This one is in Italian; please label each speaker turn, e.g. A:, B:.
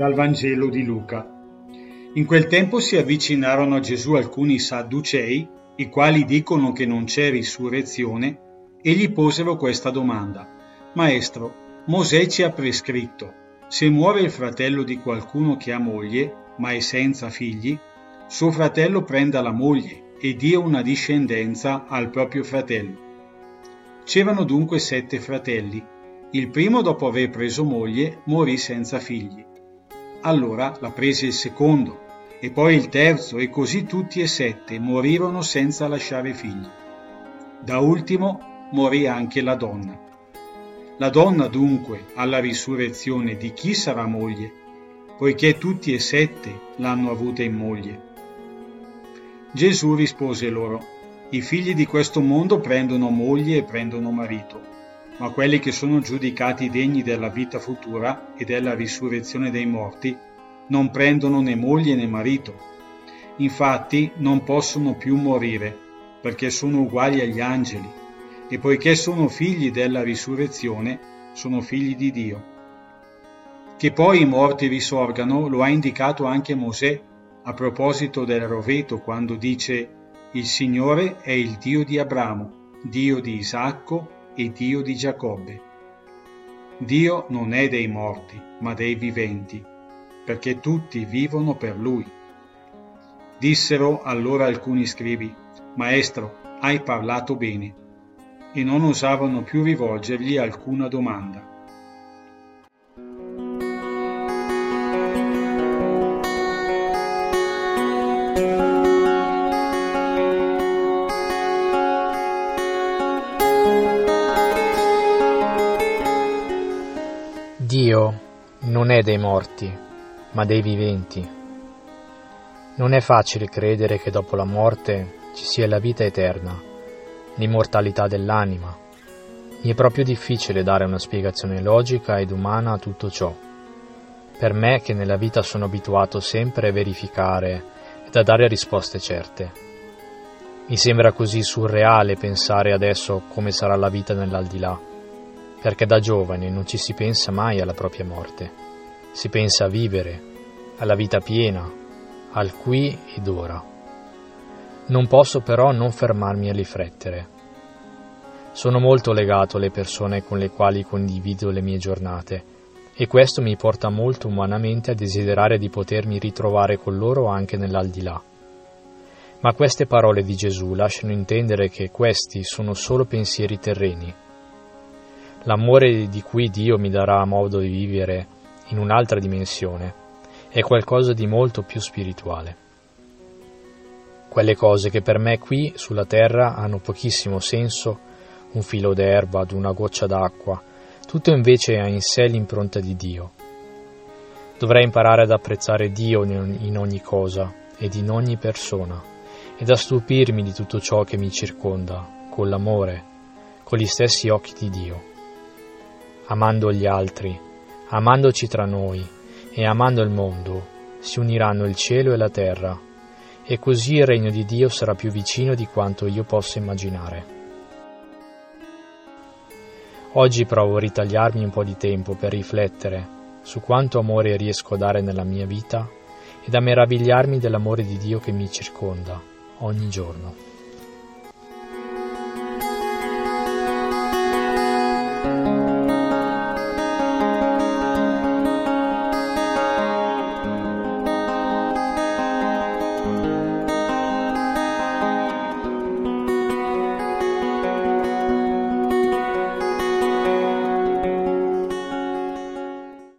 A: Dal Vangelo di Luca. In quel tempo si avvicinarono a Gesù alcuni sadducei, i quali dicono che non c'è risurrezione, e gli posero questa domanda. Maestro, Mosè ci ha prescritto, se muore il fratello di qualcuno che ha moglie, ma è senza figli, suo fratello prenda la moglie e dia una discendenza al proprio fratello. C'erano dunque sette fratelli il primo, dopo aver preso moglie, morì senza figli. Allora la prese il secondo, e poi il terzo, e così tutti e sette morirono senza lasciare figli. Da ultimo morì anche la donna. La donna dunque, alla risurrezione di chi sarà moglie, poiché tutti e sette l'hanno avuta in moglie. Gesù rispose loro, i figli di questo mondo prendono moglie e prendono marito ma quelli che sono giudicati degni della vita futura e della risurrezione dei morti non prendono né moglie né marito. Infatti non possono più morire, perché sono uguali agli angeli, e poiché sono figli della risurrezione, sono figli di Dio. Che poi i morti risorgano lo ha indicato anche Mosè a proposito del roveto quando dice il Signore è il Dio di Abramo, Dio di Isacco e Dio di Giacobbe. Dio non è dei morti, ma dei viventi, perché tutti vivono per Lui. Dissero allora alcuni scribi, Maestro, hai parlato bene, e non osavano più rivolgergli alcuna domanda.
B: Non è dei morti, ma dei viventi. Non è facile credere che dopo la morte ci sia la vita eterna, l'immortalità dell'anima. Mi è proprio difficile dare una spiegazione logica ed umana a tutto ciò. Per me che nella vita sono abituato sempre a verificare ed a dare risposte certe. Mi sembra così surreale pensare adesso come sarà la vita nell'aldilà perché da giovane non ci si pensa mai alla propria morte, si pensa a vivere, alla vita piena, al qui ed ora. Non posso però non fermarmi a riflettere. Sono molto legato alle persone con le quali condivido le mie giornate e questo mi porta molto umanamente a desiderare di potermi ritrovare con loro anche nell'aldilà. Ma queste parole di Gesù lasciano intendere che questi sono solo pensieri terreni L'amore di cui Dio mi darà modo di vivere in un'altra dimensione è qualcosa di molto più spirituale. Quelle cose che per me qui sulla terra hanno pochissimo senso, un filo d'erba ad una goccia d'acqua, tutto invece ha in sé l'impronta di Dio. Dovrei imparare ad apprezzare Dio in ogni cosa ed in ogni persona ed a stupirmi di tutto ciò che mi circonda, con l'amore, con gli stessi occhi di Dio amando gli altri, amandoci tra noi e amando il mondo, si uniranno il cielo e la terra, e così il regno di Dio sarà più vicino di quanto io possa immaginare. Oggi provo a ritagliarmi un po' di tempo per riflettere su quanto amore riesco a dare nella mia vita ed a meravigliarmi dell'amore di Dio che mi circonda ogni giorno.